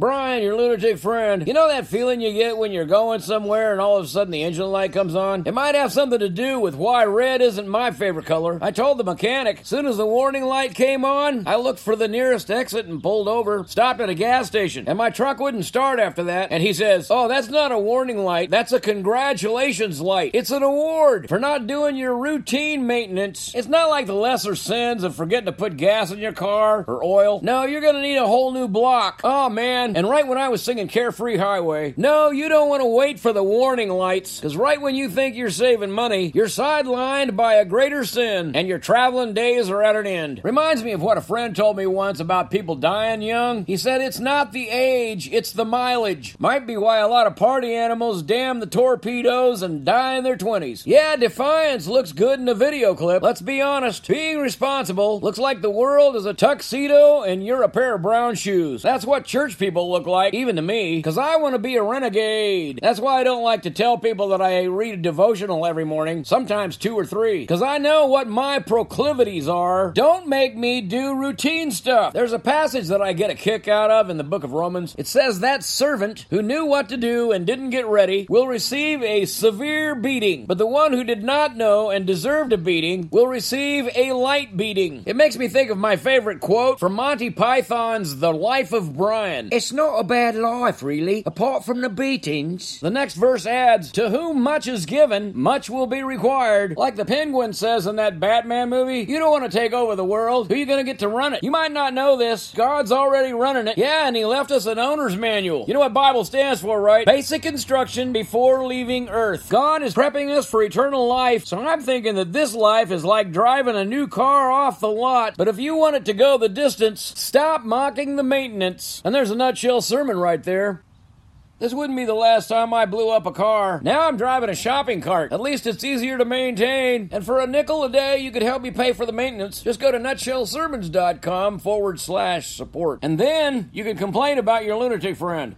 Brian, your lunatic friend. You know that feeling you get when you're going somewhere and all of a sudden the engine light comes on? It might have something to do with why red isn't my favorite color. I told the mechanic, soon as the warning light came on, I looked for the nearest exit and pulled over, stopped at a gas station, and my truck wouldn't start after that. And he says, Oh, that's not a warning light, that's a congratulations light. It's an award for not doing your routine maintenance. It's not like the lesser sins of forgetting to put gas in your car or oil. No, you're gonna need a whole new block. Oh man. And right when I was singing Carefree Highway, no, you don't want to wait for the warning lights, because right when you think you're saving money, you're sidelined by a greater sin, and your traveling days are at an end. Reminds me of what a friend told me once about people dying young. He said it's not the age, it's the mileage. Might be why a lot of party animals damn the torpedoes and die in their 20s. Yeah, Defiance looks good in the video clip. Let's be honest. Being responsible looks like the world is a tuxedo and you're a pair of brown shoes. That's what church people look like, even to me, because I want to be a renegade. That's why I don't like to tell people that I read a devotional every morning, sometimes two or three, because I know what my proclivities are. Don't make me do routine stuff. There's a passage that I get a kick out of in the book of Romans. It says that servant who knew what to do and didn't get ready will receive a severe beating, but the one who did not know and deserved a beating will receive a light beating. It makes me think of my favorite quote from Monty Python's The Life of Brian. It's not a bad life, really, apart from the beatings. The next verse adds, To whom much is given, much will be required. Like the penguin says in that Batman movie, you don't want to take over the world. Who are you going to get to run it? You might not know this. God's already running it. Yeah, and he left us an owner's manual. You know what Bible stands for, right? Basic instruction before leaving earth. God is prepping us for eternal life, so I'm thinking that this life is like driving a new car off the lot. But if you want it to go the distance, stop mocking the maintenance. And there's a nutshell sermon right there. This wouldn't be the last time I blew up a car. Now I'm driving a shopping cart. At least it's easier to maintain. And for a nickel a day, you could help me pay for the maintenance. Just go to nutshellsermons.com forward slash support. And then you can complain about your lunatic friend.